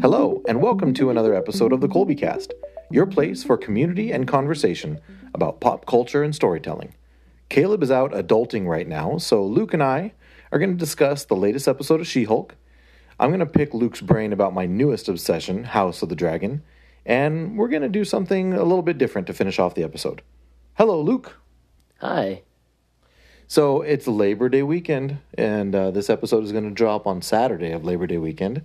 Hello, and welcome to another episode of the Colby Cast, your place for community and conversation about pop culture and storytelling. Caleb is out adulting right now, so Luke and I are going to discuss the latest episode of She Hulk. I'm going to pick Luke's brain about my newest obsession, House of the Dragon, and we're going to do something a little bit different to finish off the episode. Hello, Luke. Hi. So it's Labor Day weekend, and uh, this episode is going to drop on Saturday of Labor Day weekend.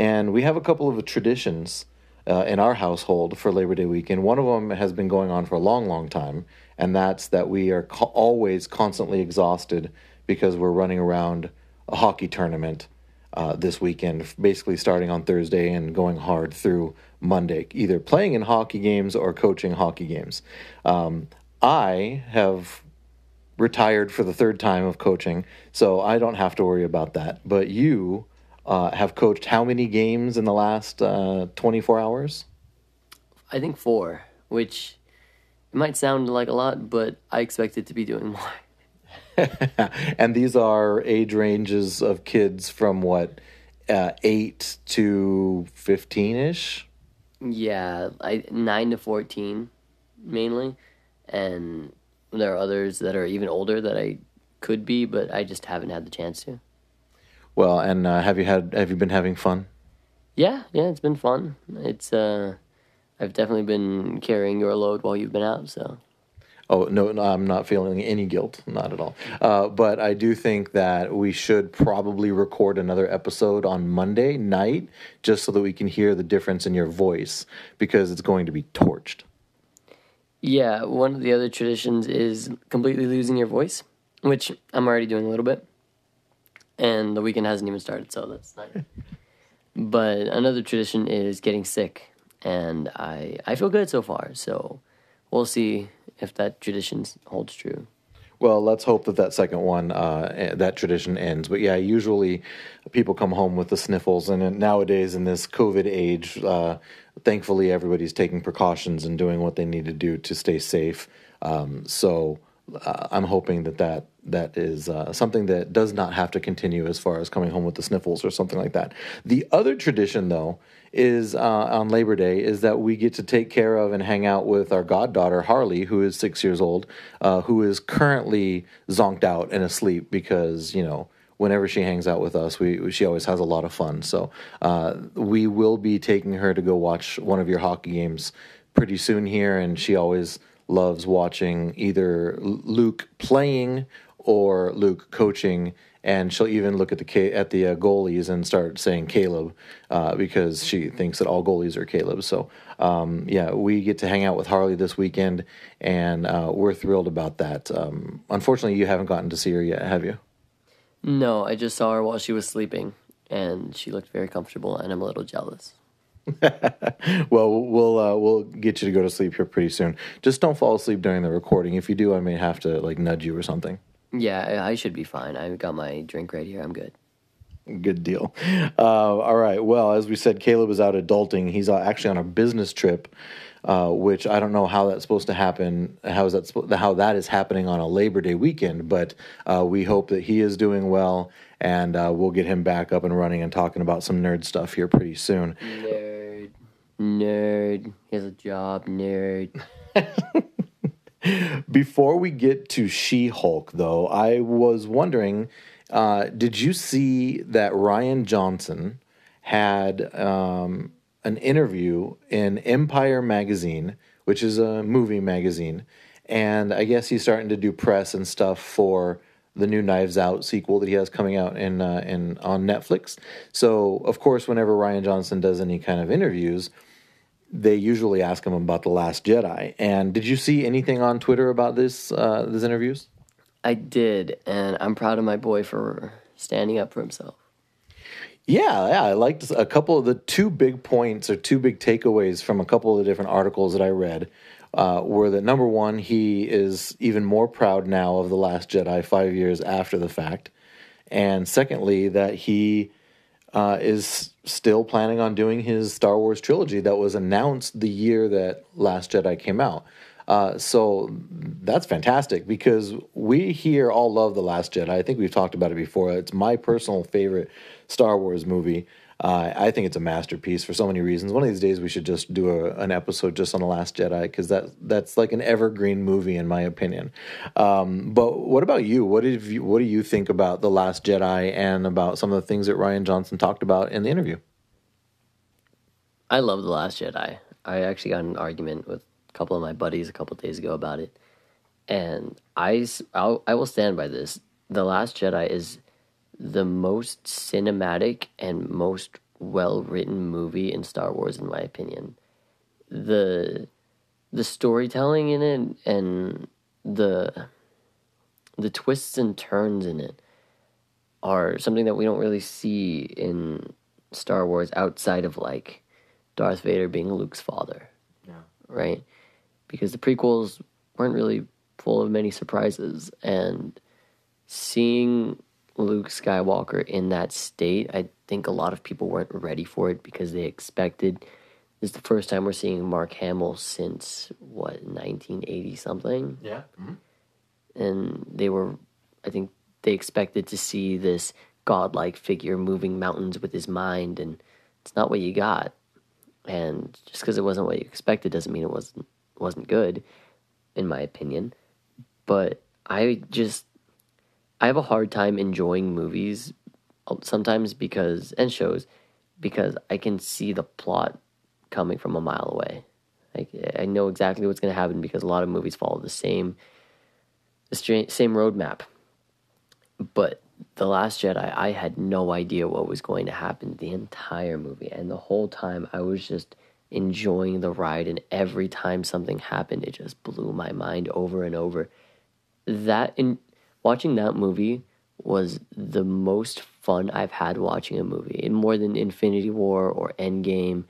And we have a couple of traditions uh, in our household for Labor Day weekend. One of them has been going on for a long, long time, and that's that we are co- always constantly exhausted because we're running around a hockey tournament uh, this weekend, basically starting on Thursday and going hard through Monday, either playing in hockey games or coaching hockey games. Um, I have retired for the third time of coaching, so I don't have to worry about that. But you uh, have coached how many games in the last uh, 24 hours? I think four, which might sound like a lot, but I expected to be doing more. and these are age ranges of kids from what, uh, 8 to 15 ish? Yeah, I nine to fourteen, mainly, and there are others that are even older that I could be, but I just haven't had the chance to. Well, and uh, have you had have you been having fun? Yeah, yeah, it's been fun. It's uh, I've definitely been carrying your load while you've been out, so. Oh no, no, I'm not feeling any guilt, not at all. Uh, but I do think that we should probably record another episode on Monday night, just so that we can hear the difference in your voice, because it's going to be torched. Yeah, one of the other traditions is completely losing your voice, which I'm already doing a little bit. And the weekend hasn't even started, so that's nice. but another tradition is getting sick, and I I feel good so far. So we'll see if that tradition holds true. Well, let's hope that that second one, uh, eh, that tradition ends. But yeah, usually people come home with the sniffles, and nowadays in this COVID age, uh, thankfully everybody's taking precautions and doing what they need to do to stay safe. Um, so I'm hoping that that that is uh, something that does not have to continue as far as coming home with the sniffles or something like that. The other tradition, though, is uh, on Labor Day is that we get to take care of and hang out with our goddaughter Harley, who is six years old, uh, who is currently zonked out and asleep because you know whenever she hangs out with us, we she always has a lot of fun. So uh, we will be taking her to go watch one of your hockey games pretty soon here, and she always loves watching either Luke playing or Luke coaching, and she'll even look at the at the uh, goalies and start saying Caleb uh, because she thinks that all goalies are Caleb. So um, yeah, we get to hang out with Harley this weekend, and uh, we're thrilled about that. Um, unfortunately, you haven't gotten to see her yet, have you? No, I just saw her while she was sleeping, and she looked very comfortable, and I'm a little jealous. well, we'll uh, we'll get you to go to sleep here pretty soon. Just don't fall asleep during the recording. If you do, I may have to like nudge you or something. Yeah, I should be fine. I've got my drink right here. I'm good. Good deal. Uh, all right. Well, as we said, Caleb is out adulting. He's actually on a business trip, uh, which I don't know how that's supposed to happen. How is that? How that is happening on a Labor Day weekend? But uh, we hope that he is doing well, and uh, we'll get him back up and running and talking about some nerd stuff here pretty soon. Nerd, nerd. He has a job. Nerd. Before we get to She Hulk, though, I was wondering uh, did you see that Rian Johnson had um, an interview in Empire Magazine, which is a movie magazine? And I guess he's starting to do press and stuff for the new Knives Out sequel that he has coming out in uh, in on Netflix. So, of course, whenever Rian Johnson does any kind of interviews, they usually ask him about the Last Jedi. And did you see anything on Twitter about this uh, these interviews? I did, and I'm proud of my boy for standing up for himself. Yeah, yeah, I liked a couple of the two big points or two big takeaways from a couple of the different articles that I read. Uh, were that number one, he is even more proud now of The Last Jedi five years after the fact. And secondly, that he uh, is still planning on doing his Star Wars trilogy that was announced the year that Last Jedi came out. Uh, so that's fantastic because we here all love The Last Jedi. I think we've talked about it before. It's my personal favorite Star Wars movie. Uh, I think it's a masterpiece for so many reasons. One of these days, we should just do a, an episode just on the Last Jedi because that that's like an evergreen movie in my opinion. Um, but what about you? What did you, what do you think about the Last Jedi and about some of the things that Rian Johnson talked about in the interview? I love the Last Jedi. I actually got an argument with a couple of my buddies a couple days ago about it, and I I'll, I will stand by this. The Last Jedi is the most cinematic and most well written movie in Star Wars, in my opinion. The the storytelling in it and the the twists and turns in it are something that we don't really see in Star Wars outside of like Darth Vader being Luke's father. Yeah. Right? Because the prequels weren't really full of many surprises and seeing Luke Skywalker in that state, I think a lot of people weren't ready for it because they expected. This is the first time we're seeing Mark Hamill since what 1980 something. Yeah. Mm-hmm. And they were, I think, they expected to see this godlike figure moving mountains with his mind, and it's not what you got. And just because it wasn't what you expected doesn't mean it wasn't wasn't good, in my opinion. But I just I have a hard time enjoying movies uh, sometimes because and shows because I can see the plot coming from a mile away. Like I know exactly what's going to happen because a lot of movies follow the same the same roadmap. But the Last Jedi, I had no idea what was going to happen the entire movie, and the whole time I was just enjoying the ride. And every time something happened, it just blew my mind over and over. That in watching that movie was the most fun I've had watching a movie. And more than Infinity War or Endgame,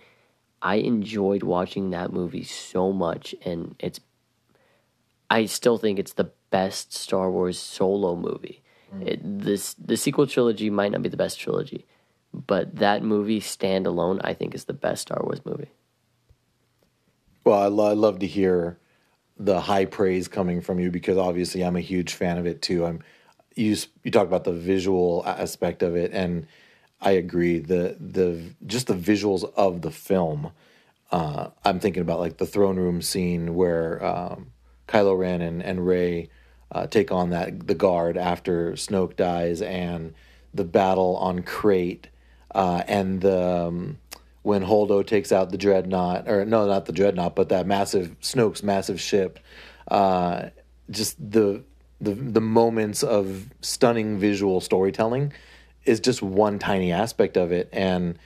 I enjoyed watching that movie so much and it's I still think it's the best Star Wars solo movie. Mm. It, this the sequel trilogy might not be the best trilogy, but that movie standalone I think is the best Star Wars movie. Well, I, lo- I love to hear the high praise coming from you because obviously I'm a huge fan of it too. I'm you you talk about the visual aspect of it and I agree the the just the visuals of the film. Uh, I'm thinking about like the throne room scene where um, Kylo Ren and and Rey uh, take on that the guard after Snoke dies and the battle on Crait uh, and the um, when Holdo takes out the dreadnought, or no, not the dreadnought, but that massive Snoke's massive ship. Uh, just the the the moments of stunning visual storytelling is just one tiny aspect of it, and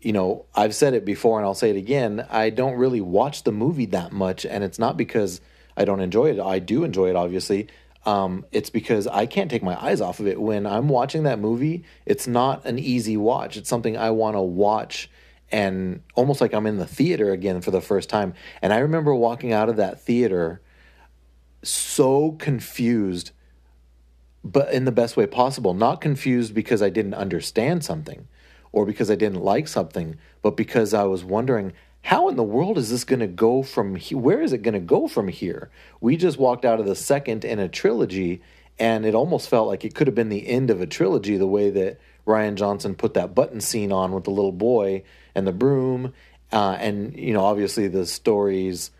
you know I've said it before and I'll say it again. I don't really watch the movie that much, and it's not because I don't enjoy it. I do enjoy it, obviously. Um, it's because I can't take my eyes off of it. When I'm watching that movie, it's not an easy watch. It's something I want to watch and almost like I'm in the theater again for the first time. And I remember walking out of that theater so confused, but in the best way possible. Not confused because I didn't understand something or because I didn't like something, but because I was wondering how in the world is this going to go from here? Where is it going to go from here? We just walked out of the second in a trilogy, and it almost felt like it could have been the end of a trilogy the way that Rian Johnson put that button scene on with the little boy and the broom, uh, and you know obviously the stories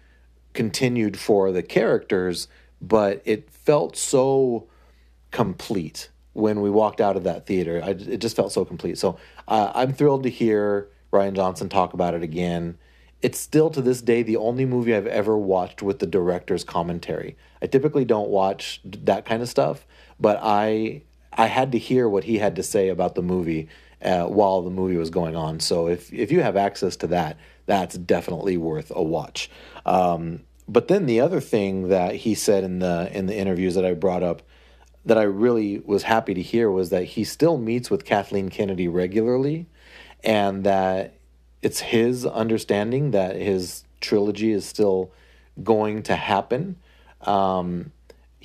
continued for the characters, but it felt so complete when we walked out of that theater. I, it just felt so complete. So uh, I'm thrilled to hear Rian Johnson talk about it again. It's still to this day the only movie I've ever watched with the director's commentary. I typically don't watch that kind of stuff, but I I had to hear what he had to say about the movie uh, while the movie was going on. So if if you have access to that, that's definitely worth a watch. Um, but then the other thing that he said in the in the interviews that I brought up that I really was happy to hear was that he still meets with Kathleen Kennedy regularly, and that it's his understanding that his trilogy is still going to happen. Um,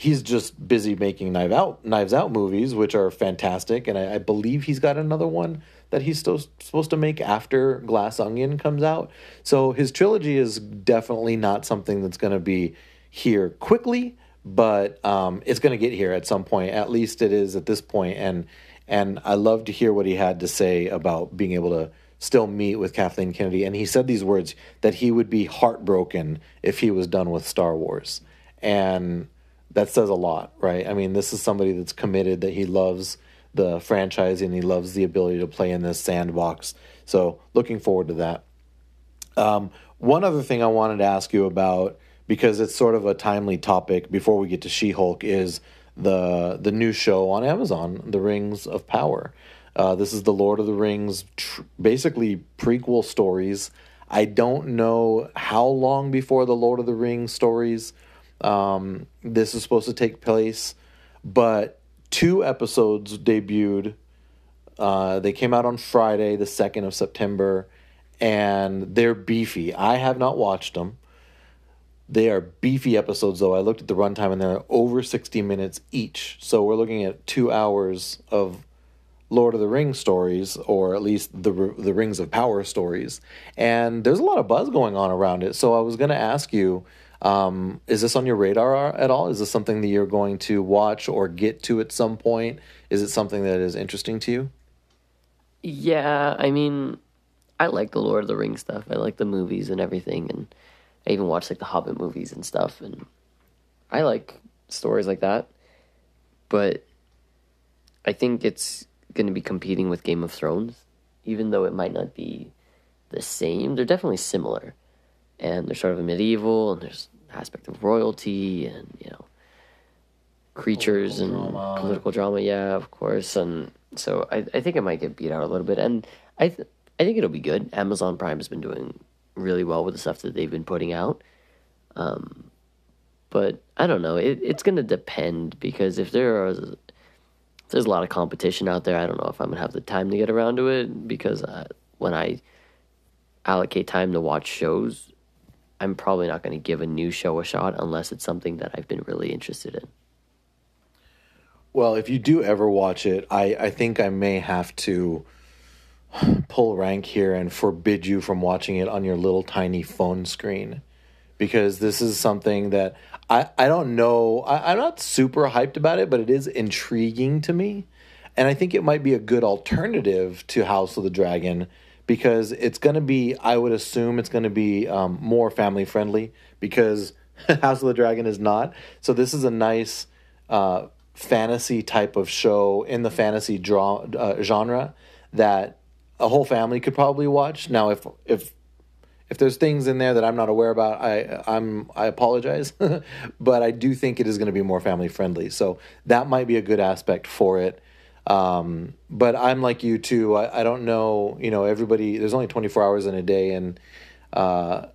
he's just busy making Knives Out Knives Out movies, which are fantastic, and I, I, believe he's got another one that he's still supposed to make after Glass Onion comes out. So his trilogy is definitely not something that's going to be here quickly, but um, it's going to get here at some point. At least it is at this point, and And I love to hear what he had to say about being able to still meet with Kathleen Kennedy. And he said these words that he would be heartbroken if he was done with Star Wars. And that says a lot, right? I mean, this is somebody that's committed, that he loves the franchise and he loves the ability to play in this sandbox. So, looking forward to that. Um, one other thing I wanted to ask you about, because it's sort of a timely topic before we get to She Hulk, is the the new show on Amazon, The Rings of Power. Uh, this is the Lord of the Rings, tr- basically prequel stories. I don't know how long before the Lord of the Rings stories um, this is supposed to take place, but two episodes debuted. Uh, they came out on Friday, the 2nd of September, and they're beefy. I have not watched them. They are beefy episodes, though. I looked at the runtime and they're over 60 minutes each. So we're looking at two hours of Lord of the Rings stories, or at least the the Rings of Power stories. And there's a lot of buzz going on around it. So I was going to ask you, um, is this on your radar at all? Is this something that you're going to watch or get to at some point? Is it something that is interesting to you? Yeah, I mean, I like the Lord of the Rings stuff. I like the movies and everything, and I even watch like the Hobbit movies and stuff, and I like stories like that. But I think it's going to be competing with Game of Thrones, even though it might not be the same. They're definitely similar, and they're sort of a medieval, and there's aspect of royalty and you know creatures political and drama. political drama. Yeah, of course, and so I I think it might get beat out a little bit, and I th- I think it'll be good. Amazon Prime has been doing really well with the stuff that they've been putting out. Um, but I don't know. It, it's going to depend because if there are there's a lot of competition out there. I don't know if I'm gonna have the time to get around to it because uh, when I allocate time to watch shows, I'm probably not going to give a new show a shot unless it's something that I've been really interested in. Well, if you do ever watch it, I, I think I may have to pull rank here and forbid you from watching it on your little tiny phone screen because this is something that I, I don't know. I, I'm not super hyped about it, but it is intriguing to me. And I think it might be a good alternative to House of the Dragon because it's going to be, I would assume it's going to be um, more family friendly because House of the Dragon is not. So this is a nice uh, fantasy type of show in the fantasy dra- uh, genre that a whole family could probably watch. Now, if if if there's things in there that I'm not aware about, I I'm I apologize, but I do think it is going to be more family friendly. So that might be a good aspect for it. Um, but I'm like you too. I, I don't know. You know, everybody. There's only 24 hours in a day, and uh,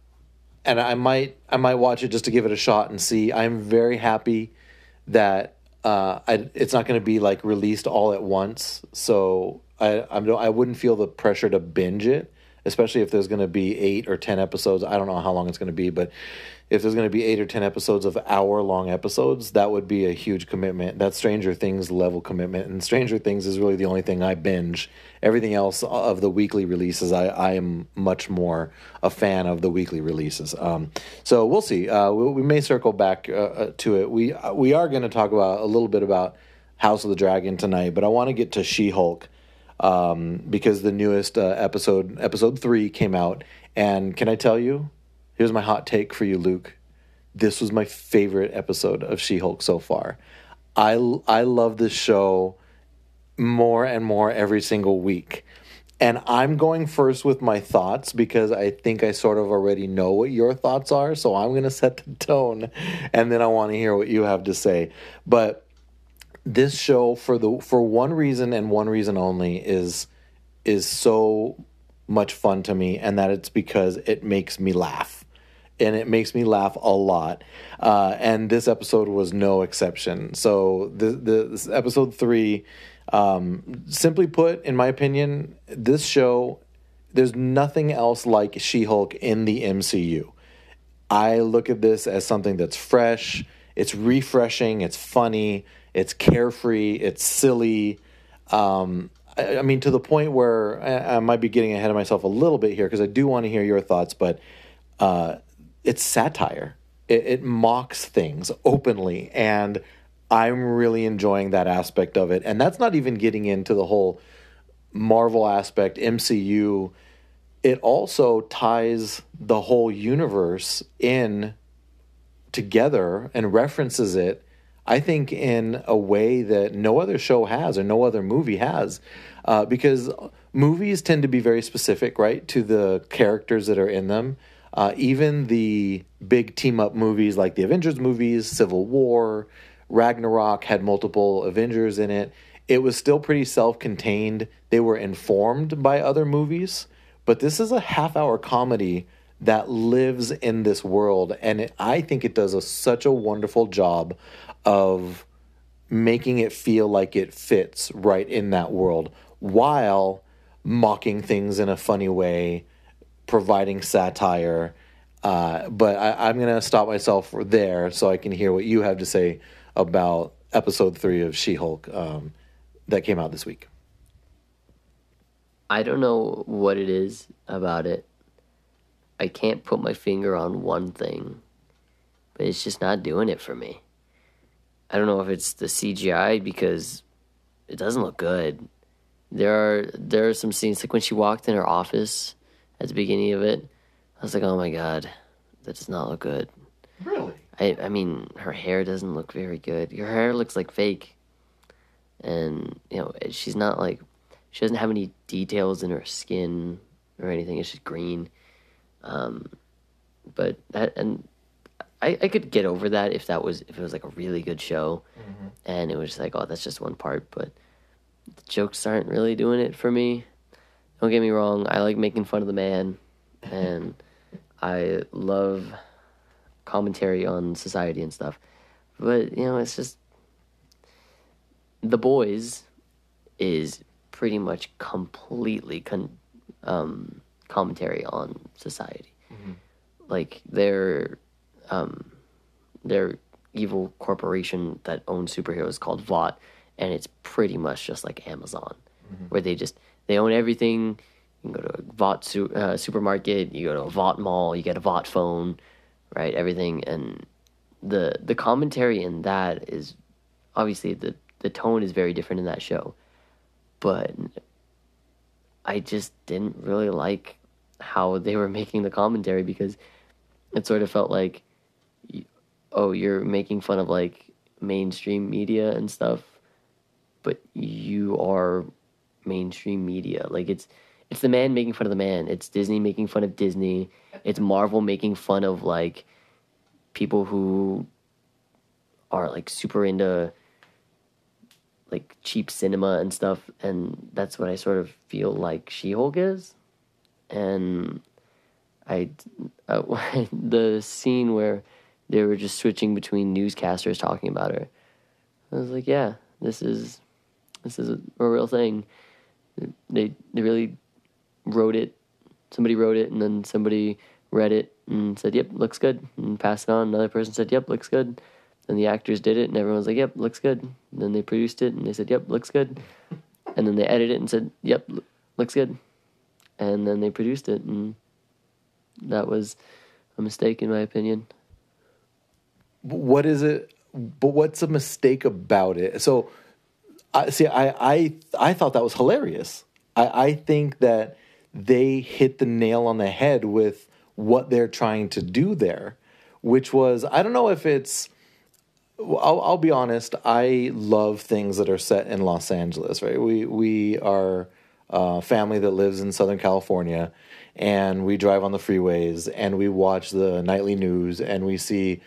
and I might I might watch it just to give it a shot and see. I'm very happy that uh, I, it's not going to be like released all at once. So I I'm, I wouldn't feel the pressure to binge it especially if there's going to be eight or ten episodes. I don't know how long it's going to be, but if there's going to be eight or ten episodes of hour long episodes, that would be a huge commitment. That's Stranger Things level commitment, and Stranger Things is really the only thing I binge. Everything else of the weekly releases, I, I am much more a fan of the weekly releases. Um, so we'll see. Uh, we, we, may circle back uh, uh to it. We we are going to talk about a little bit about House of the Dragon tonight, but I want to get to She Hulk um, because the newest uh, episode, episode three, came out. And can I tell you? Here's my hot take for you, Luke. This was my favorite episode of She Hulk so far. I I love this show more and more every single week. And I'm going first with my thoughts because I think I sort of already know what your thoughts are. So I'm going to set the tone and then I want to hear what you have to say. But this show for the for one reason and one reason only is is so much fun to me and that it's because it makes me laugh and it makes me laugh a lot. Uh, and this episode was no exception. So the, the this episode three um, simply put in my opinion this show there's nothing else like she-hulk in the mcu i look at this as something that's fresh. It's refreshing. It's funny. It's carefree. It's silly. Um, I, I, mean, to the point where I, I, might be getting ahead of myself a little bit here because I do want to hear your thoughts, but uh, it's satire. It, it mocks things openly, and I'm really enjoying that aspect of it. And that's not even getting into the whole Marvel aspect, MCU. It also ties the whole universe in together and references it, I think, in a way that no other show has or no other movie has. Uh, because movies tend to be very specific, right, to the characters that are in them. Uh, even the big team up movies like the Avengers movies, Civil War, Ragnarok had multiple Avengers in it. It was still pretty self contained. They were informed by other movies, but this is a half hour comedy that lives in this world. And it, I think it does a, such a wonderful job of making it feel like it fits right in that world while mocking things in a funny way, providing satire. Uh, but I, I'm going to stop myself there so I can hear what you have to say about episode three of She Hulk um, that came out this week. I don't know what it is about it. I can't put my finger on one thing, but it's just not doing it for me. I don't know if it's the CGI because it doesn't look good. There are there are some scenes like when she walked in her office at the beginning of it. I was like, oh my god, that does not look good. Really? I I mean, her hair doesn't look very good. Her hair looks like fake, and you know she's not like she doesn't have any details in her skin or anything. It's just green. Um, but that and I, I could get over that if that was if it was like a really good show, mm-hmm. and it was just like oh that's just one part, but the jokes aren't really doing it for me. Don't get me wrong, I like making fun of the man, and I love commentary on society and stuff, but you know it's just the boys is pretty much completely con- um, commentary on society. Mm-hmm. Like their um, their evil corporation that owns superheroes called Vought, and it's pretty much just like Amazon, mm-hmm. where they just they own everything. You can go to a Vought su- uh, supermarket, you go to a Vought mall, you get a Vought phone, right? Everything, and the the commentary in that is obviously the the tone is very different in that show, but I just didn't really like how they were making the commentary because it sort of felt like, oh, you're making fun of like mainstream media and stuff, but you are mainstream media. Like it's it's the man making fun of the man. It's Disney making fun of Disney. It's Marvel making fun of like people who are like super into like cheap cinema and stuff and that's what I sort of feel like She-Hulk is and I uh, the scene where they were just switching between newscasters talking about her. I was like, yeah, this is this is a, a real thing. They they really wrote it. Somebody wrote it, and then somebody read it and said, "Yep, looks good," and passed it on. Another person said, "Yep, looks good." Then the actors did it, and everyone was like, "Yep, looks good." And then they produced it, and they said, "Yep, looks good." And then they edited it and said, "Yep, looks good." and then they produced it, and that was a mistake in my opinion. What is it? But what's a mistake about it? So, I see. I I I thought that was hilarious. I I think that they hit the nail on the head with what they're trying to do there, which was I don't know if it's. I'll, I'll be honest. I love things that are set in Los Angeles. Right. We we are a family that lives in Southern California, and we drive on the freeways and we watch the nightly news and we see,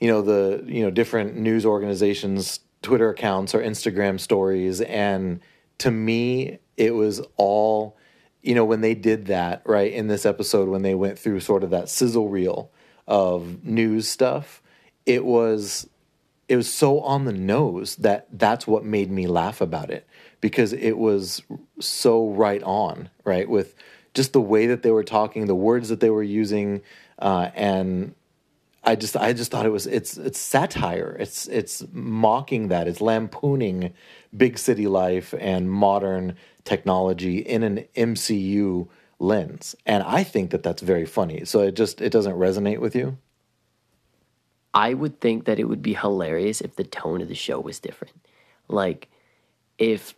you know, the you know different news organizations' Twitter accounts or Instagram stories, and to me, it was all, you know, when they did that right in this episode when they went through sort of that sizzle reel of news stuff, it was it was so on the nose that that's what made me laugh about it because it was so right on, right? With just the way that they were talking, the words that they were using, uh, and I just I just thought it was it's it's satire. It's it's mocking that. It's lampooning big city life and modern technology in an MCU lens, and I think that that's very funny. So it just it doesn't resonate with you. I would think that it would be hilarious if the tone of the show was different. Like if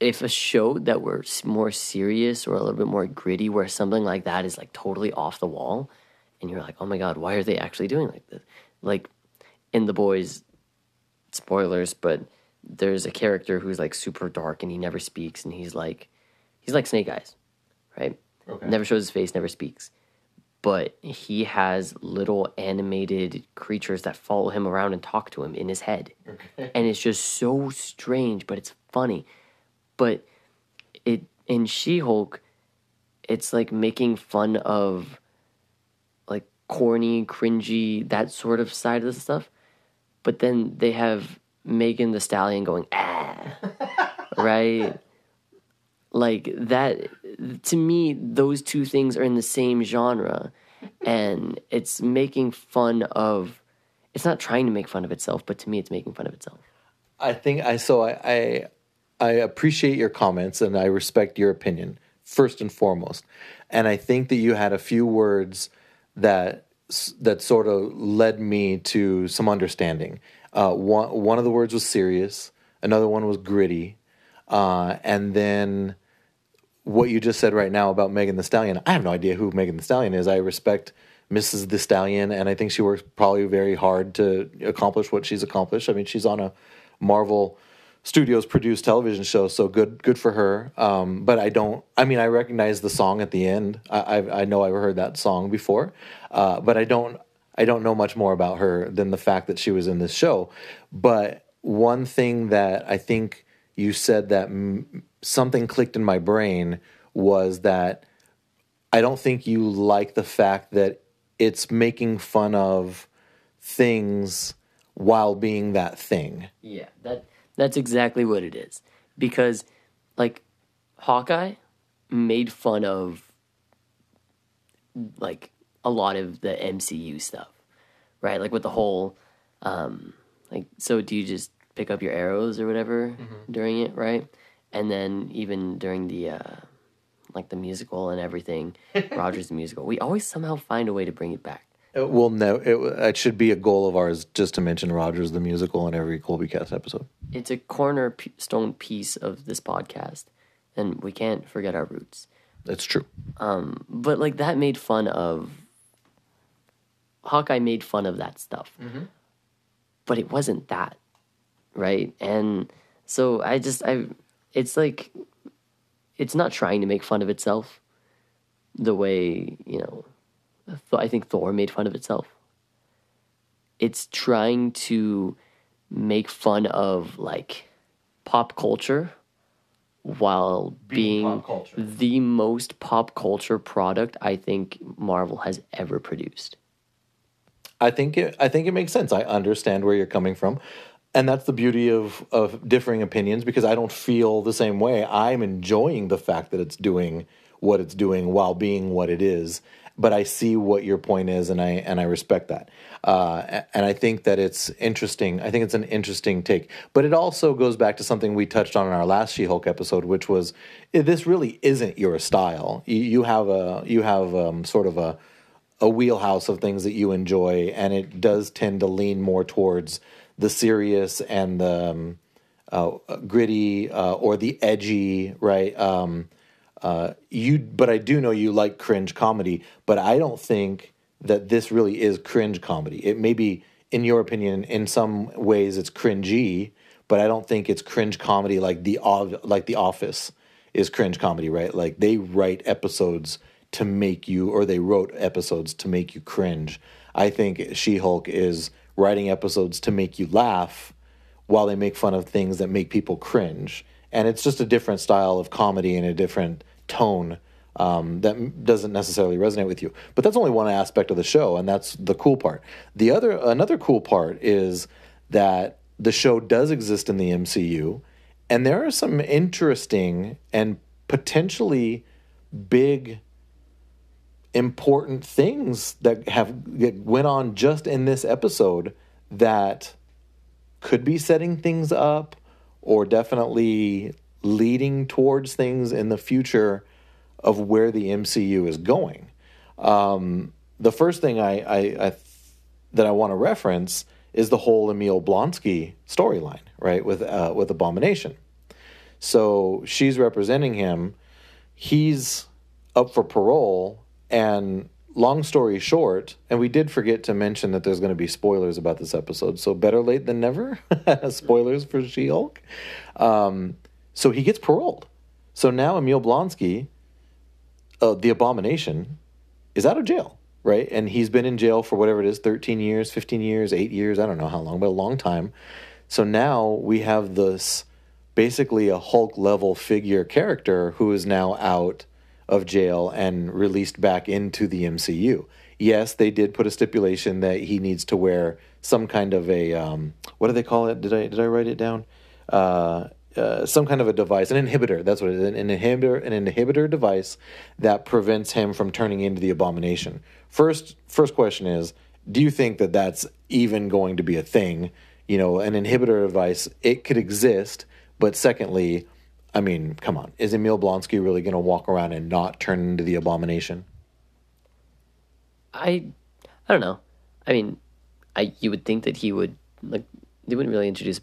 if a show that were more serious or a little bit more gritty where something like that is like totally off the wall and you're like, "Oh my god, why are they actually doing like this?" Like in The Boys spoilers, but there's a character who's like super dark and he never speaks and he's like he's like Snake Eyes, right? Okay. Never shows his face, never speaks. But he has little animated creatures that follow him around and talk to him in his head. And it's just so strange, but it's funny. But it in She-Hulk, it's like making fun of corny, cringy, that sort of side of the stuff. But then they have Megan Thee Stallion going, ah, right? Like that, to me, those two things are in the same genre. And it's making fun of, it's not trying to make fun of itself, but to me, it's making fun of itself. I think I so I, I I appreciate your comments and I respect your opinion first and foremost. And I think that you had a few words that that sort of led me to some understanding. Uh, one one of the words was serious, another one was gritty, uh, and then what you just said right now about Megan Thee Stallion. I have no idea who Megan Thee Stallion is. I respect Mrs. the Stallion, and I think she works probably very hard to accomplish what she's accomplished. I mean, she's on a Marvel Studios produced television show, so good, good for her. Um, but I don't. I mean, I recognize the song at the end. I, I, I know I've heard that song before, uh, but I don't. I don't know much more about her than the fact that she was in this show. But one thing that I think you said that m- something clicked in my brain was that I don't think you like the fact that it's making fun of things while being that thing. Yeah, that that's exactly what it is. Because like Hawkeye made fun of like a lot of the MCU stuff. Right? Like with the whole um like so do you just pick up your arrows or whatever during it, right? And then even during the uh like the musical and everything, Rogers musical, we always somehow find a way to bring it back. Uh, it will no. It, it should be a goal of ours just to mention Rogers the musical in every Colby Cast episode. it's a cornerstone piece of this podcast, and we can't forget our roots. That's true. Um, but like that made fun of Hawkeye made fun of that stuff, mm-hmm. but it wasn't that, right? And so I just I, it's like, it's not trying to make fun of itself, the way you know, I think Thor made fun of itself. It's trying to make fun of like pop culture while Being being, culture. the most pop culture product I think Marvel has ever produced. I think it, I think it makes sense. I understand where you're coming from, and that's the beauty of of differing opinions because I don't feel the same way. I'm enjoying the fact that it's doing what it's doing while being what it is. But I see what your point is, and I and I respect that. Uh, and I think that it's interesting. I think it's an interesting take. But it also goes back to something we touched on in our last She-Hulk episode, which was eh, this really isn't your style. You, have a you have um, sort of a a wheelhouse of things that you enjoy, and it does tend to lean more towards the serious and the um, uh, gritty uh, or the edgy, right? Um, uh, you, but I do know you like cringe comedy, but I don't think that this really is cringe comedy. It may be, in your opinion, in some ways it's cringy, but I don't think it's cringe comedy like the like The Office is cringe comedy, right? Like they write episodes to make you, or they wrote episodes to make you cringe. I think She Hulk is writing episodes to make you laugh while they make fun of things that make people cringe. And it's just a different style of comedy and a different tone um, that doesn't necessarily resonate with you. But that's only one aspect of the show, and that's the cool part. The other, another cool part is that the show does exist in the MCU, and there are some interesting and potentially big important things that have that went on just in this episode that could be setting things up or definitely leading towards things in the future of where the MCU is going. Um, the first thing I, I, I that I want to reference is the whole Emil Blonsky storyline, right? With uh, with Abomination. So she's representing him. He's up for parole, and long story short, and we did forget to mention that there's going to be spoilers about this episode. So better late than never. spoilers for She Hulk. Um, so he gets paroled. So now Emil Blonsky, uh, the Abomination, is out of jail, right? And he's been in jail for whatever it is 13 years, 15 years, eight years, I don't know how long, but a long time. So now we have this basically a Hulk level figure character who is now out of jail and released back into the MCU. Yes, they did put a stipulation that he needs to wear some kind of a um, what do they call it? Did I did I write it down? Uh, uh, some kind of a device, an inhibitor. That's what it is. An inhibitor, an inhibitor device that prevents him from turning into the abomination. First, first question is: Do you think that that's even going to be a thing? You know, an inhibitor device. It could exist, but secondly, I mean, come on, is Emil Blonsky really going to walk around and not turn into the abomination? I, I don't know. I mean, I you would think that he would like they wouldn't really introduce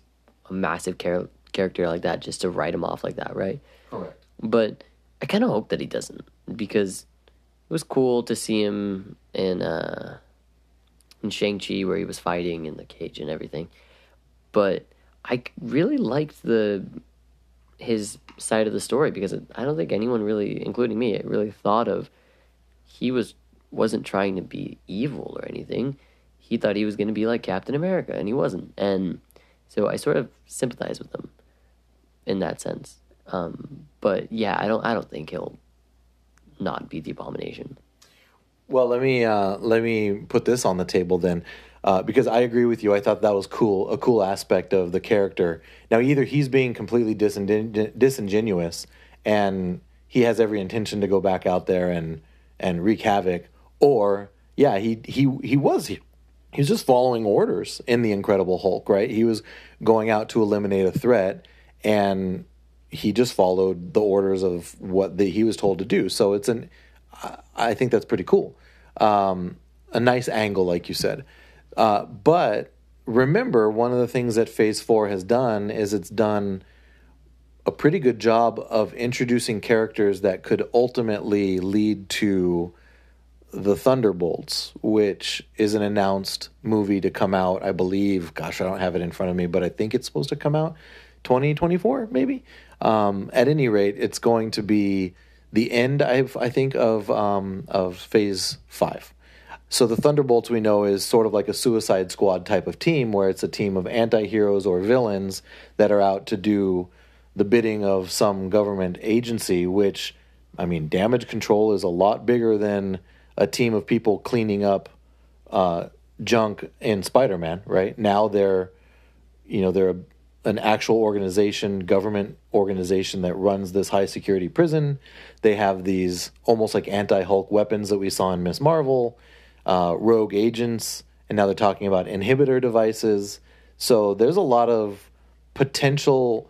a massive char- character like that just to write him off like that, right? Correct. But I kind of hope that he doesn't because it was cool to see him in uh in Shang Chi where he was fighting in the cage and everything. But I really liked the his side of the story because I don't think anyone really, including me, really thought of he was wasn't trying to be evil or anything. He thought he was going to be like Captain America, and he wasn't. And so I sort of sympathize with him in that sense. Um, but yeah, I don't. I don't think he'll not be the abomination. Well, let me uh, let me put this on the table then uh, because I agree with you. I thought that was cool, a cool aspect of the character. Now, either he's being completely disingen- disingenuous and he has every intention to go back out there and and wreak havoc, or yeah, he he he was he, was just following orders in the Incredible Hulk, right? He was going out to eliminate a threat, and he just followed the orders of what the, he was told to do. So it's an, I think that's pretty cool. Um, a nice angle, like you said. Uh, but remember, one of the things that Phase 4 has done is it's done a pretty good job of introducing characters that could ultimately lead to the Thunderbolts, which is an announced movie to come out, I believe. Gosh, I don't have it in front of me, but I think it's supposed to come out 2024, maybe. Um, at any rate, it's going to be the end, I, I think, of um, of Phase Five. So the Thunderbolts we know is sort of like a Suicide Squad type of team, where it's a team of anti-heroes or villains that are out to do the bidding of some government agency. Which, I mean, damage control is a lot bigger than a team of people cleaning up uh, junk in Spider-Man. Right now, they're, you know, they're an actual organization, government organization that runs this high security prison. They have these almost like anti Hulk weapons that we saw in Ms. Marvel uh, rogue agents, and now they're talking about inhibitor devices. So there's a lot of potential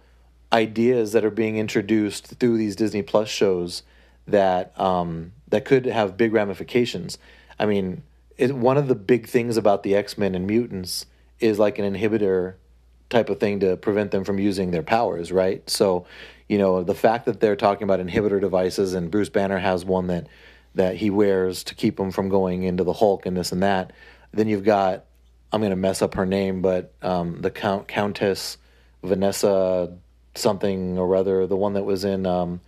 ideas that are being introduced through these Disney Plus shows that um, that could have big ramifications. I mean, it, one of the big things about the X Men and mutants is like an inhibitor type of thing to prevent them from using their powers, right? So, you know, the fact that they're talking about inhibitor devices and Bruce Banner has one that that he wears to keep him from going into the Hulk and this and that. Then you've got I'm going to mess up her name, but um, the Count Countess Vanessa something or other, the one that was in um,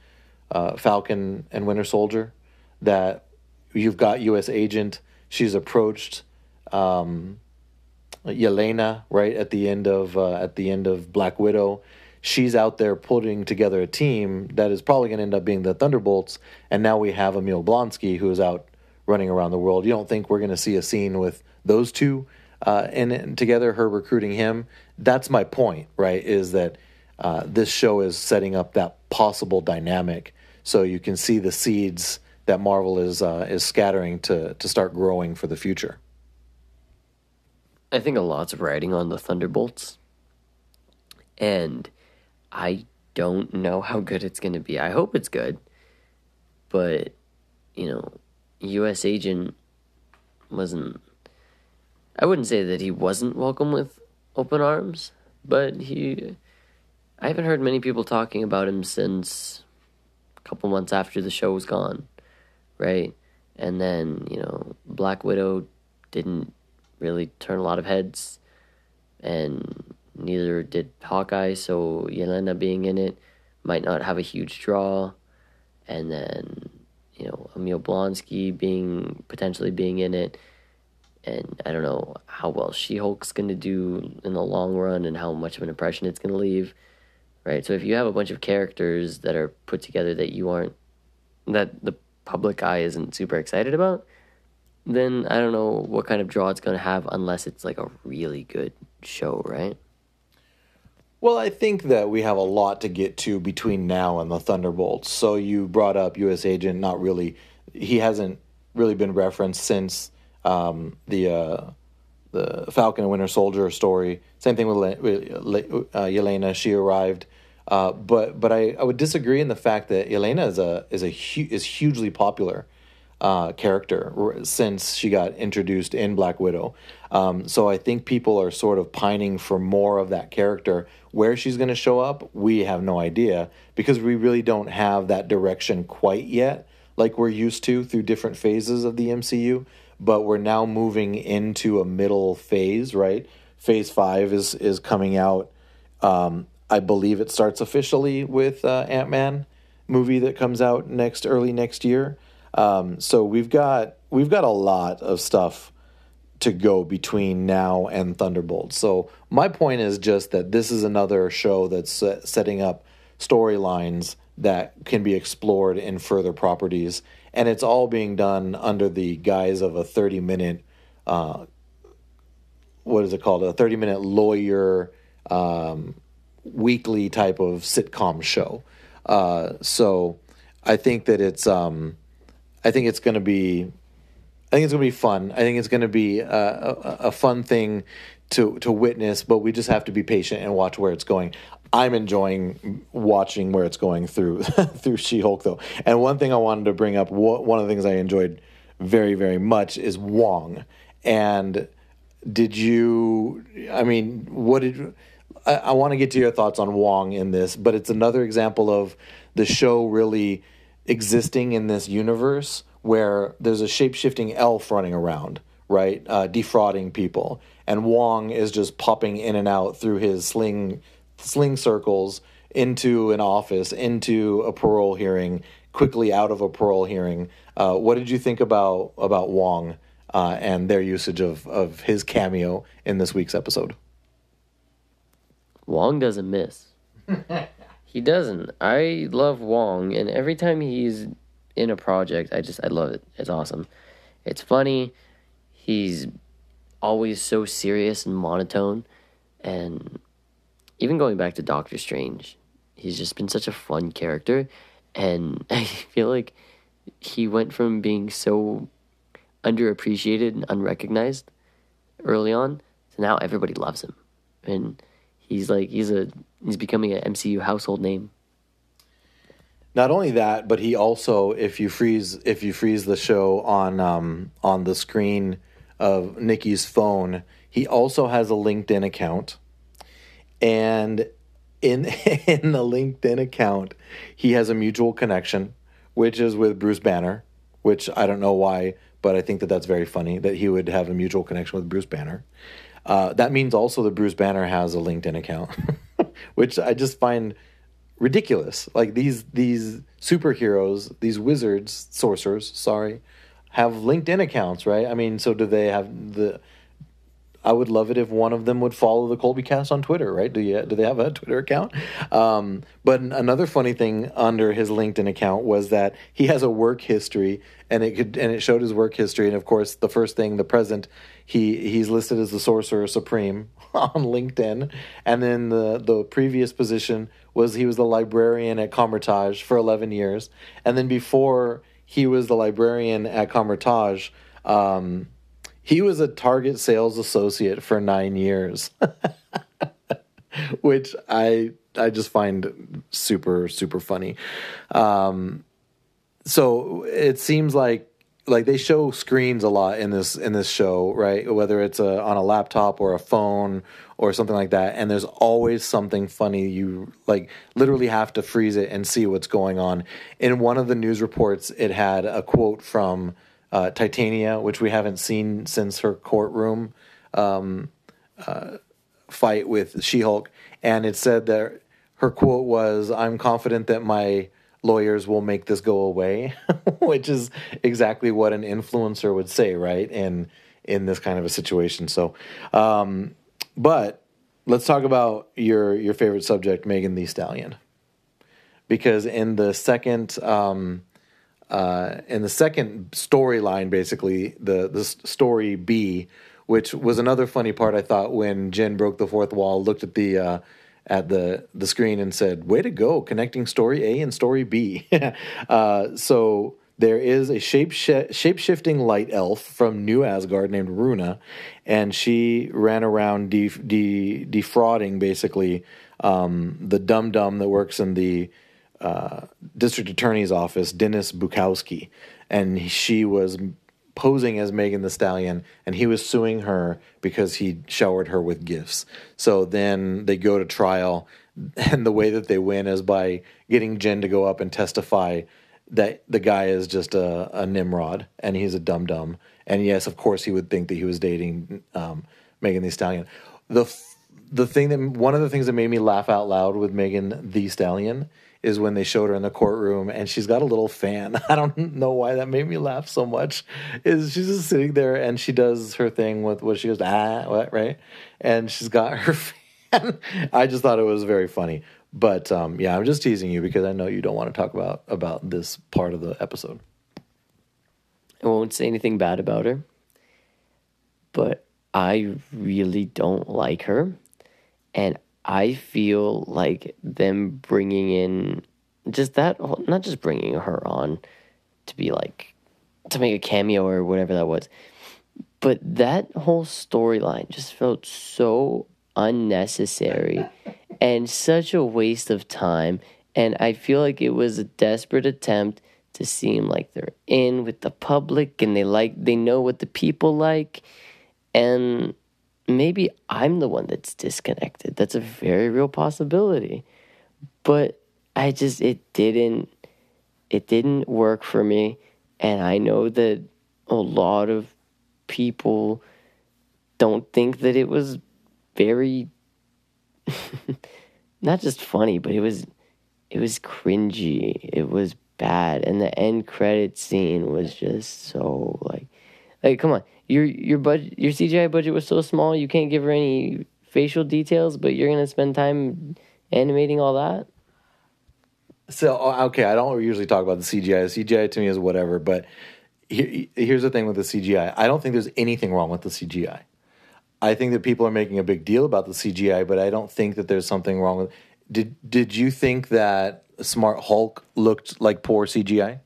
uh, Falcon and Winter Soldier. That you've got U.S. agent. She's approached um, Yelena right at the end of uh, at the end of Black Widow she's out there putting together a team that is probably going to end up being the Thunderbolts. And now we have Emil Blonsky who is out running around the world. You don't think we're going to see a scene with those two uh, and, and, together, her recruiting him? That's my point, right? Is that uh, this show is setting up that possible dynamic, so you can see the seeds that Marvel is uh, is scattering to to start growing for the future. I think a lot's riding on the Thunderbolts, and I don't know how good it's going to be. I hope it's good. But, you know, US agent wasn't I wouldn't say that he wasn't welcome with open arms, but he. I haven't heard many people talking about him since a couple months after the show was gone, right? And then, you know, Black Widow didn't really turn a lot of heads, and neither did Hawkeye, so Yelena being in it might not have a huge draw. And then, you know, Emil Blonsky being potentially being in it. And I don't know how well She Hulk's going to do in the long run and how much of an impression it's going to leave. Right? So if you have a bunch of characters that are put together that you aren't, that the public eye isn't super excited about, then I don't know what kind of draw it's going to have unless it's like a really good show, right? Well, I think that we have a lot to get to between now and the Thunderbolts. So you brought up U.S. Agent, not really. He hasn't really been referenced since um, the uh, the Falcon and Winter Soldier story. Same thing with, uh, Yelena. She arrived, uh, but but I, I would disagree in the fact that Elena is a is a hu- is hugely popular uh, character since she got introduced in Black Widow. Um, so I think people are sort of pining for more of that character. Where she's going to show up, we have no idea because we really don't have that direction quite yet, like we're used to through different phases of the MCU. But we're now moving into a middle phase, right? Phase five is is coming out. Um, I believe it starts officially with uh, Ant Man movie that comes out next early next year. Um, so we've got we've got a lot of stuff to go between now and Thunderbolt. So my point is just that this is another show that's setting up storylines that can be explored in further properties, and it's all being done under the guise of a thirty minute. Uh, what is it called? A thirty minute lawyer um, weekly type of sitcom show. Uh, so I think that it's um, I think it's going to be, I think it's going to be fun. I think it's going to be a, a, a fun thing to to witness. But we just have to be patient and watch where it's going. I'm enjoying watching where it's going through through She-Hulk though. And one thing I wanted to bring up, one of the things I enjoyed very very much is Wong. And did you? I mean, what did? I, I want to get to your thoughts on Wong in this, but it's another example of the show really existing in this universe where there's a shape shifting elf running around, right, uh, defrauding people, and Wong is just popping in and out through his sling sling circles into an office, into a parole hearing, quickly out of a parole hearing. Uh, what did you think about about Wong uh, and their usage of of his cameo in this week's episode? Wong doesn't miss. He doesn't. I love Wong, and every time he's in a project, I just I love it. It's awesome. It's funny. He's always so serious and monotone, and even going back to Doctor Strange, he's just been such a fun character, and I feel like he went from being so underappreciated and unrecognized early on to now everybody loves him, and he's like he's a he's becoming an MCU household name. Not only that, but he also, if you freeze, if you freeze the show on um, on the screen of Nikki's phone, he also has a LinkedIn account, and in in the LinkedIn account, he has a mutual connection, which is with Bruce Banner, which I don't know why, but I think that that's very funny that he would have a mutual connection with Bruce Banner. Uh, that means also that Bruce Banner has a LinkedIn account, which I just find ridiculous. Like these these superheroes, these wizards, sorcerers, sorry, have LinkedIn accounts, right? I mean, so do they have the I would love it if one of them would follow the Colby Cast on Twitter, right? Do you do they have a Twitter account? Um, but another funny thing under his LinkedIn account was that he has a work history, and it could and it showed his work history, and of course the first thing, the present, he he's listed as the Sorcerer Supreme on LinkedIn, and then the the previous position was he was the librarian at Kamar-Taj for eleven years, and then before he was the librarian at Kamar-Taj. Um, he was a Target sales associate for nine years, which I I just find super super funny. Um, so it seems like like they show screens a lot in this in this show, right? Whether it's a, on a laptop or a phone or something like that, and there's always something funny. You like literally have to freeze it and see what's going on. In one of the news reports, it had a quote from uh, Titania, which we haven't seen since her courtroom um, uh, fight with She Hulk, and it said that her quote was, "I'm confident that my." Lawyers will make this go away, which is exactly what an influencer would say, right? In in this kind of a situation. So, um, but let's talk about your your favorite subject, Megan Thee Stallion, because in the second. Um, uh, in the second storyline, basically the the story B, which was another funny part. I thought when Jen broke the fourth wall, looked at the uh, at the the screen and said, "Way to go, connecting story A and story B." uh, so there is a shape shape shifting light elf from New Asgard named Runa, and she ran around de- defrauding basically um, the dum dum that works in the uh, district attorney's office, Dennis Bukowski, and she was posing as Megan Thee Stallion, and he was suing her because he showered her with gifts. So then they go to trial, and the way that they win is by getting Jen to go up and testify that the guy is just a, a Nimrod and he's a dum dum. And yes, of course, he would think that he was dating um, Megan Thee Stallion. The the thing that one of the things that made me laugh out loud with Megan Thee Stallion is when they showed her in the courtroom and she's got a little fan. I don't know why that made me laugh so much. Is she's just sitting there and she does her thing with what she goes ah what right, and she's got her fan. I just thought it was very funny. But um, yeah, I'm just teasing you because I know you don't want to talk about about this part of the episode. I won't say anything bad about her, but I really don't like her, and I feel like them bringing in just that, not just bringing her on to be like, to make a cameo or whatever that was, but that whole storyline just felt so unnecessary and such a waste of time. And I feel like it was a desperate attempt to seem like they're in with the public and they like, they know what the people like. And maybe I'm the one that's disconnected. That's a very real possibility. But I just it didn't it didn't work for me and I know that a lot of people don't think that it was very not just funny, but it was it was cringy. It was bad and the end credit scene was just so like like come on your your budget your CGI budget was so small you can't give her any facial details, but you're gonna spend time animating all that. So uh, okay, I don't usually talk about the CGI. The CGI to me is whatever, but here, here's the thing with the CGI. I don't think there's anything wrong with the CGI. I think that people are making a big deal about the CGI, but I don't think that there's something wrong with. Did Did you think that Smart Hulk looked like poor CGI?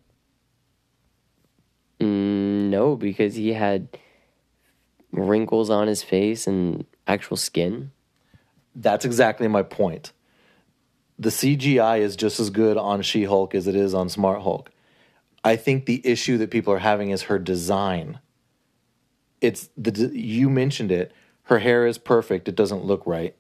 Mm, no, because he had wrinkles on his face and actual skin. That's exactly my point. The CGI is just as good on She Hulk as it is on Smart Hulk. I think the issue that people are having is her design. It's the you mentioned it. Her hair is perfect. It doesn't look right.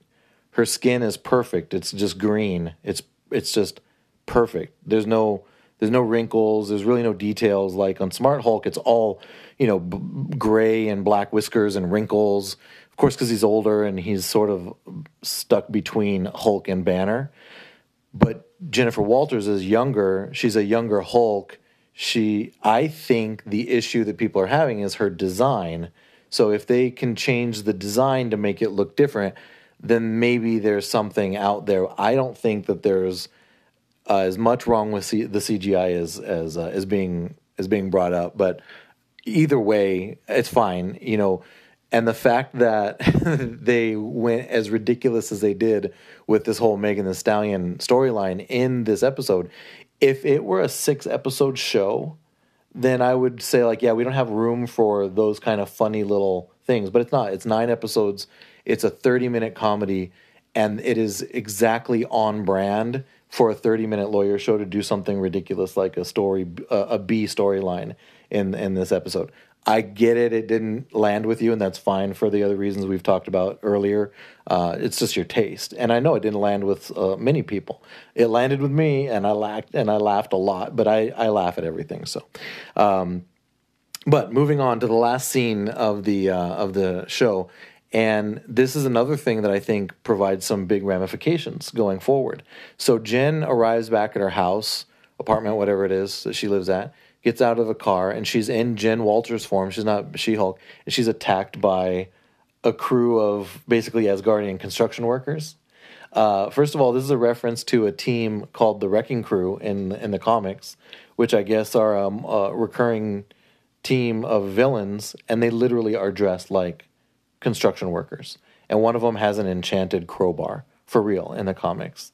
Her skin is perfect. It's just green. It's it's just perfect. There's no there's no wrinkles. There's really no details. Like on Smart Hulk, it's all you know, b- gray and black whiskers and wrinkles. Of course, because he's older and he's sort of stuck between Hulk and Banner. But Jennifer Walters is younger. She's a younger Hulk. She, I think, the issue that people are having is her design. So if they can change the design to make it look different, then maybe there's something out there. I don't think that there's uh, as much wrong with C- the CGI as as uh, as being as being brought up, but either way, it's fine, you know. And the fact that they went as ridiculous as they did with this whole Megan Thee Stallion storyline in this episode, if it were a six episode show, then I would say, like, yeah, we don't have room for those kind of funny little things. But it's not. It's nine episodes, it's a 30 minute comedy, and it is exactly on brand for a 30 minute lawyer show to do something ridiculous like a story, a B storyline in in this episode. I get it; it didn't land with you, and that's fine for the other reasons we've talked about earlier. Uh, it's just your taste, and I know it didn't land with uh, many people. It landed with me, and I laughed and I laughed a lot. But I I laugh at everything. So, um, but moving on to the last scene of the uh, of the show, and this is another thing that I think provides some big ramifications going forward. So Jen arrives back at her house, apartment, whatever it is that she lives at, gets out of the car, and she's in Jen Walters form. She's not She Hulk, and she's attacked by a crew of basically Asgardian construction workers. Uh, first of all, this is a reference to a team called the Wrecking Crew in in the comics, which I guess are um, a recurring team of villains, and they literally are dressed like construction workers. And one of them has an enchanted crowbar for real in the comics.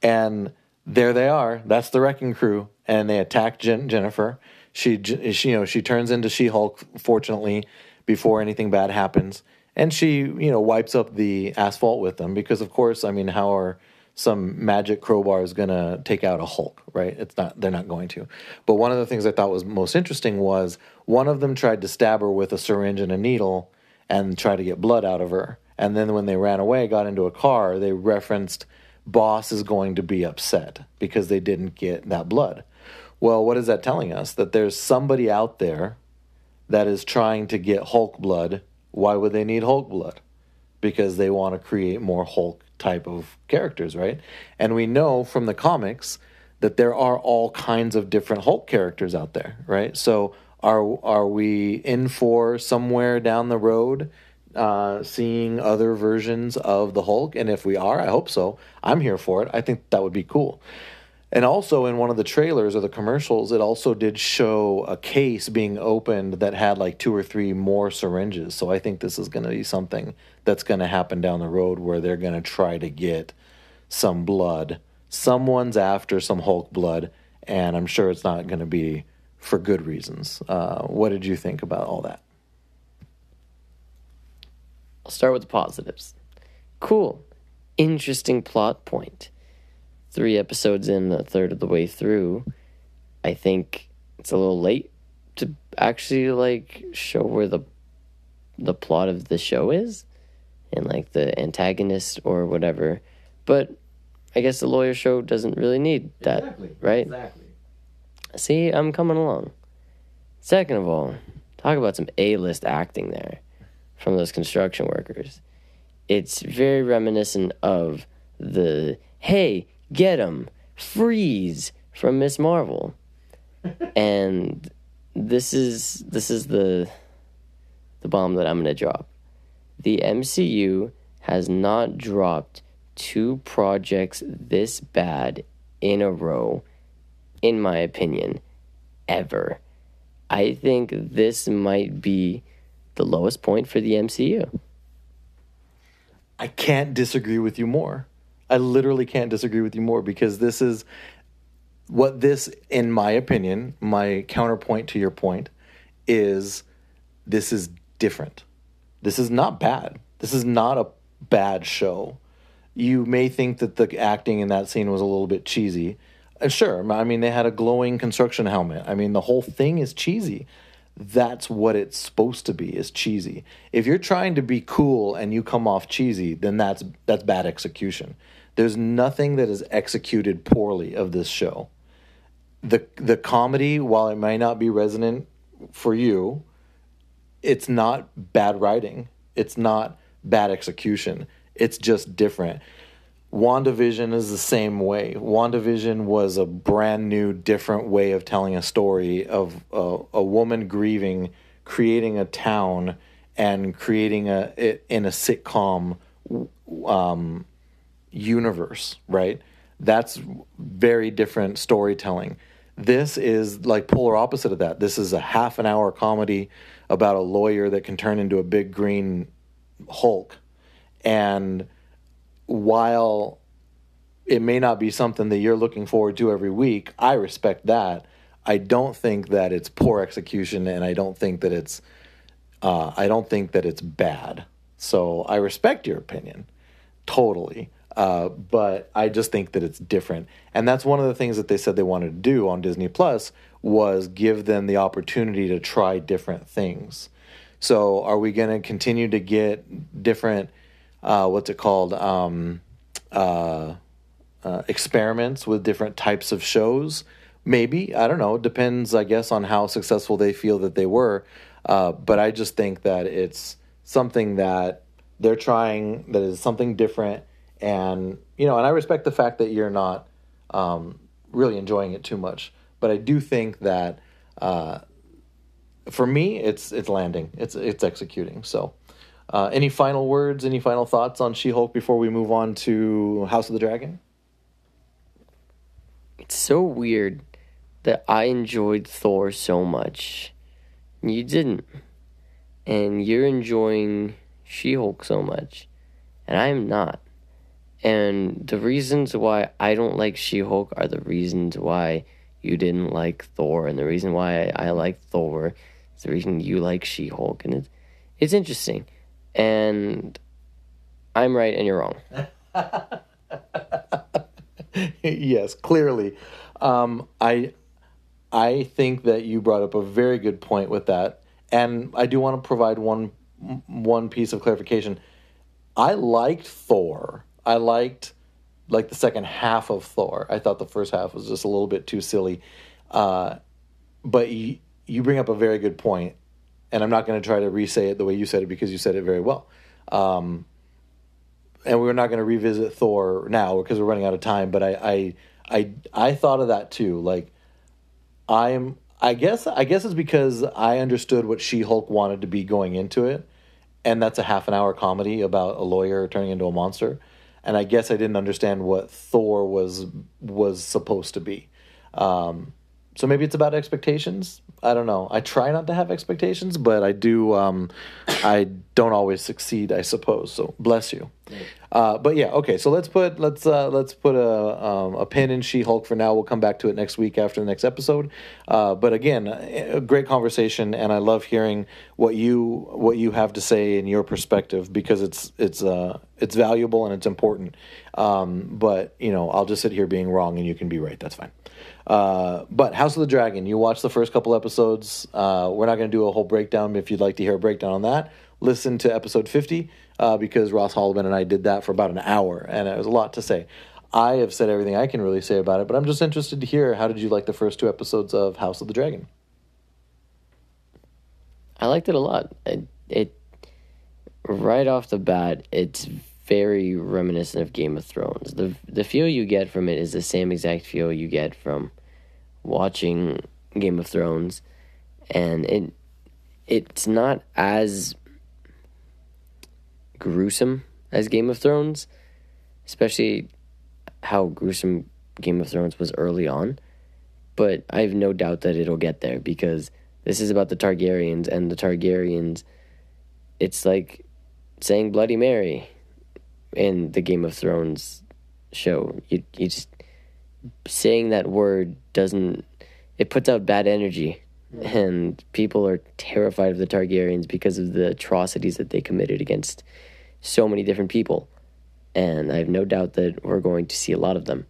And there they are. That's the Wrecking Crew, and they attack Jen- Jennifer. She, she, you know, she turns into She Hulk. Fortunately, before anything bad happens, and she, you know, wipes up the asphalt with them because, of course, I mean, how are some magic crowbars going to take out a Hulk, right? It's not. They're not going to. But one of the things I thought was most interesting was one of them tried to stab her with a syringe and a needle and try to get blood out of her. And then when they ran away, got into a car, they referenced boss is going to be upset because they didn't get that blood. Well, what is that telling us? That there's somebody out there that is trying to get Hulk blood. Why would they need Hulk blood? Because they want to create more Hulk type of characters, right? And we know from the comics that there are all kinds of different Hulk characters out there, right? So are are we in for somewhere down the road uh, seeing other versions of the Hulk? And if we are, I hope so. I'm here for it. I think that would be cool. And also in one of the trailers or the commercials, it also did show a case being opened that had like two or three more syringes. So I think this is going to be something that's going to happen down the road where they're going to try to get some blood. Someone's after some Hulk blood, and I'm sure it's not going to be for good reasons. Uh, what did you think about all that? I'll start with the positives. Cool. Interesting plot point. Three episodes in, a third of the way through, I think it's a little late to actually like show where the the plot of the show is and like the antagonist or whatever. But I guess the lawyer show doesn't really need that, exactly. right? Exactly. See, I'm coming along. Second of all, talk about some A list acting there from those construction workers. It's very reminiscent of the hey, get him, freeze from Ms. Marvel. and this is this is the the bomb that I'm going to drop. The MCU has not dropped two projects this bad in a row in my opinion, ever. I think this might be the lowest point for the MCU. I can't disagree with you more. I literally can't disagree with you more because this is what this, in my opinion, my counterpoint to your point is this is different. This is not bad. This is not a bad show. You may think that the acting in that scene was a little bit cheesy. Uh, sure. I mean, they had a glowing construction helmet. I mean, the whole thing is cheesy. That's what it's supposed to be is cheesy. If you're trying to be cool and you come off cheesy, then that's that's bad execution. There's nothing that is executed poorly of this show. The the comedy, while it might not be resonant for you, it's not bad writing. It's not bad execution. It's just different WandaVision is the same way. WandaVision was a brand new, different way of telling a story of a, a woman grieving, creating a town, and creating a it in a sitcom um, universe. Right? That's very different storytelling. This is like polar opposite of that. This is a half an hour comedy about a lawyer that can turn into a big green Hulk, and while it may not be something that you're looking forward to every week, I respect that. I don't think that it's poor execution, and I don't think that it's uh, I don't think that it's bad. So I respect your opinion totally. Uh, but I just think that it's different, and that's one of the things that they said they wanted to do on Disney Plus was give them the opportunity to try different things. So, are we going to continue to get different, uh, what's it called, um, uh, uh, experiments with different types of shows? Maybe I don't know. It depends, I guess, on how successful they feel that they were. Uh, but I just think that it's something that they're trying that is something different, and you know, and I respect the fact that you're not um, really enjoying it too much. But I do think that uh, for me, it's it's landing, it's it's executing. So, uh, any final words? Any final thoughts on She Hulk before we move on to House of the Dragon? It's so weird that I enjoyed Thor so much. And you didn't. And you're enjoying She Hulk so much. And I'm not. And the reasons why I don't like She Hulk are the reasons why you didn't like Thor. And the reason why I like Thor is the reason you like She Hulk. And it's, it's interesting. And I'm right and you're wrong. yes, clearly. Um, I I think that you brought up a very good point with that, and I do want to provide one one piece of clarification. I liked Thor. I liked like the second half of Thor. I thought the first half was just a little bit too silly. Uh, but you, you bring up a very good point, and I'm not going to try to re-say it the way you said it because you said it very well. Um, and we're not going to revisit Thor now because we're running out of time. But I, I, I, I thought of that too. Like I'm I guess I guess it's because I understood what She Hulk wanted to be going into it, and that's a half an hour comedy about a lawyer turning into a monster, and I guess I didn't understand what Thor was was supposed to be. Um, so maybe it's about expectations. I don't know. I try not to have expectations, but I do. Um, I don't always succeed, I suppose. So bless you. Uh, but yeah, okay. So let's put let's uh, let's put a um, a pin in She Hulk for now. We'll come back to it next week after the next episode. Uh, but again, a great conversation, and I love hearing what you what you have to say in your perspective because it's it's uh it's valuable and it's important. Um, but you know, I'll just sit here being wrong, and you can be right. That's fine. Uh, but House of the Dragon, you watched the first couple episodes. Uh, we're not going to do a whole breakdown. If you'd like to hear a breakdown on that, listen to episode 50 uh, because Ross Holliman and I did that for about an hour, and it was a lot to say. I have said everything I can really say about it, but I'm just interested to hear how did you like the first two episodes of House of the Dragon? I liked it a lot. It, it right off the bat, it's very reminiscent of Game of Thrones. The the feel you get from it is the same exact feel you get from watching Game of Thrones, and it it's not as gruesome as Game of Thrones, especially how gruesome Game of Thrones was early on. But I have no doubt that it'll get there because this is about the Targaryens, and the Targaryens, it's like saying Bloody Mary in the Game of Thrones show. You, you just saying that word doesn't, it puts out bad energy. And people are terrified of the Targaryens because of the atrocities that they committed against so many different people. And I have no doubt that we're going to see a lot of them.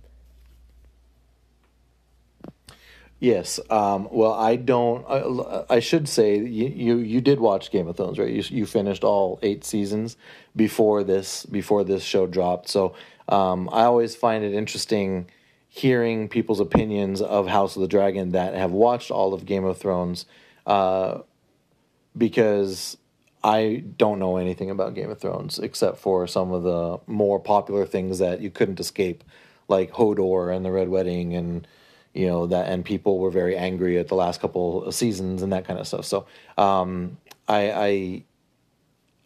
Yes. Um, well, I don't. I, I, should say you, you you did watch Game of Thrones, right? You you finished all eight seasons before this before this show dropped. So um, I always find it interesting hearing people's opinions of House of the Dragon that have watched all of Game of Thrones, uh, because I don't know anything about Game of Thrones except for some of the more popular things that you couldn't escape, like Hodor and the Red Wedding, and you know that, and people were very angry at the last couple of seasons and that kind of stuff. So um, I, I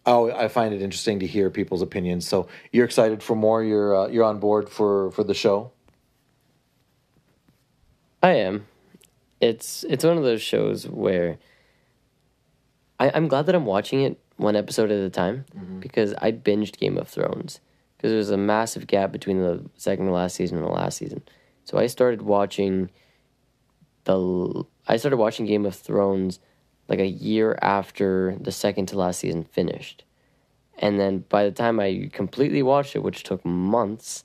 Oh, I find it interesting to hear people's opinions. So you're excited for more. You're uh, you're on board for for the show. I am. It's it's one of those shows where I, I'm glad that I'm watching it one episode at a time mm-hmm. because I binged Game of Thrones because there was a massive gap between the second to last season and the last season. So I started watching the I started watching Game of Thrones like a year after the second to last season finished. And then by the time I completely watched it, which took months,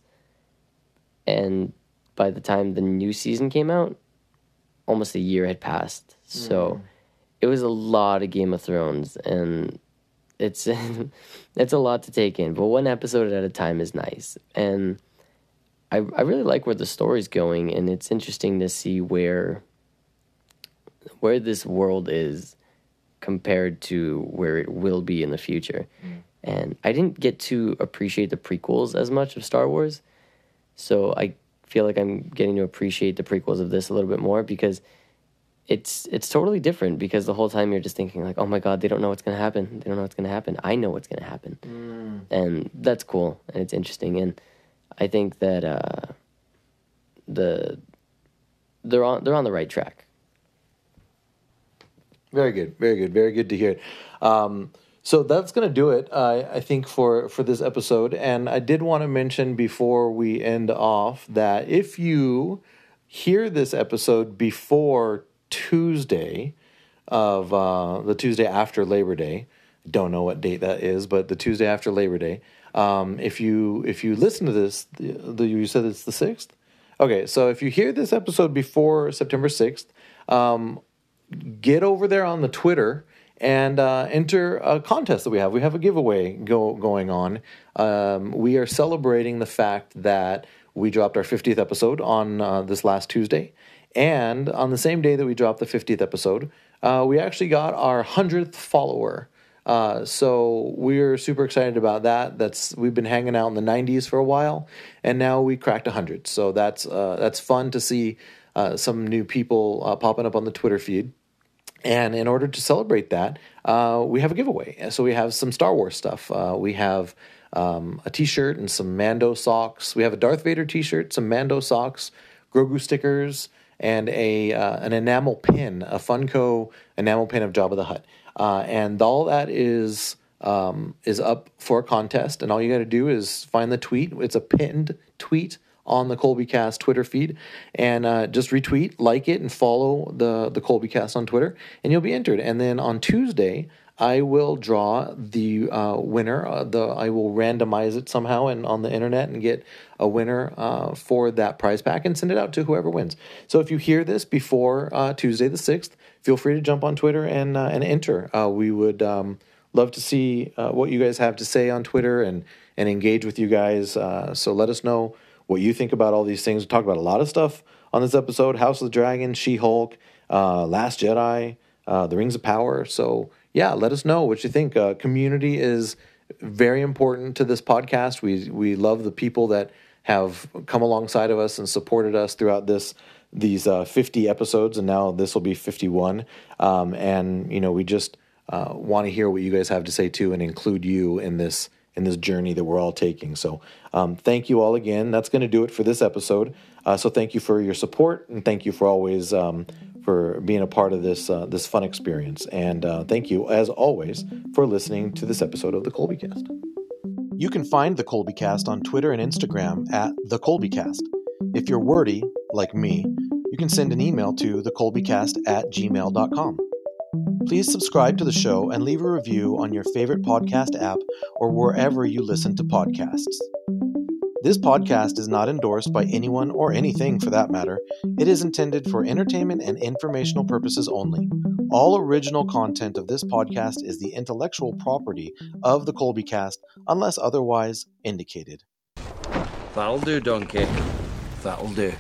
and by the time the new season came out, almost a year had passed. So it was a lot of Game of Thrones, and it's it's a lot to take in. But one episode at a time is nice, and I I really like where the story's going, and it's interesting to see where where this world is compared to where it will be in the future. Mm. And I didn't get to appreciate the prequels as much of Star Wars. So I feel like I'm getting to appreciate the prequels of this a little bit more because it's it's totally different because the whole time you're just thinking like, "Oh my god, they don't know what's going to happen. They don't know what's going to happen. I know what's going to happen." And that's cool and it's interesting and I think that uh the they're on they're on the right track. Very good, very good, very good to hear. It. Um, so that's going to do it, uh, I think, for for this episode. And I did want to mention before we end off that if you hear this episode before Tuesday of uh, the Tuesday after Labor Day, don't know what date that is, but the Tuesday after Labor Day. Um, if you if you listen to this, the, the, you said it's the sixth. Okay, so if you hear this episode before September sixth, um, get over there on the Twitter and uh, enter a contest that we have. We have a giveaway go, going on. Um, we are celebrating the fact that we dropped our 50th episode on uh, this last Tuesday. And on the same day that we dropped the 50th episode, uh, we actually got our 100th follower. Uh, so we're super excited about that. That's we've been hanging out in the 90s for a while, and now we cracked 100. So that's uh, that's fun to see uh, some new people uh, popping up on the Twitter feed. And in order to celebrate that, uh, we have a giveaway. So we have some Star Wars stuff. We have um, a T-shirt and some Mando socks. We have a Darth Vader T-shirt, some Mando socks, Grogu stickers, and a uh, an enamel pin, a Funko enamel pin of Jabba the Hutt. Uh, and all that is um, is up for a contest. And all you got to do is find the tweet. It's a pinned tweet on the Colby Cast Twitter feed, and uh, just retweet, like it, and follow the the Colby Cast on Twitter, and you'll be entered. And then on Tuesday, I will draw the uh, winner. Uh, the I will randomize it somehow and on the internet and get a winner uh, for that prize pack and send it out to whoever wins. So if you hear this before uh, Tuesday the sixth, feel free to jump on Twitter and uh, and enter. Uh, we would um, love to see what you guys have to say on Twitter and and engage with you guys. so let us know what you think about all these things. We talked about a lot of stuff on this episode: House of the Dragon, She Hulk, Last Jedi, The Rings of Power. So yeah, let us know what you think. Uh, community is very important to this podcast. We we love the people that have come alongside of us and supported us throughout this these uh, 50 episodes, and now this will be 51. Um, and you know, we just uh, want to hear what you guys have to say too, and include you in this in this journey that we're all taking. So, um, thank you all again. That's going to do it for this episode. Uh, so, thank you for your support, and thank you for always um, for being a part of this uh, this fun experience. And uh, thank you, as always, for listening to this episode of the Colby Cast. You can find the Colby Cast on Twitter and Instagram at the Colby Cast. If you're wordy, like me, you can send an email to thecolbycast at gmail.com. Please subscribe to the show and leave a review on your favorite podcast app or wherever you listen to podcasts. This podcast is not endorsed by anyone or anything for that matter. It is intended for entertainment and informational purposes only. All original content of this podcast is the intellectual property of the Colby Cast unless otherwise indicated. That'll do, Donkey. That'll do.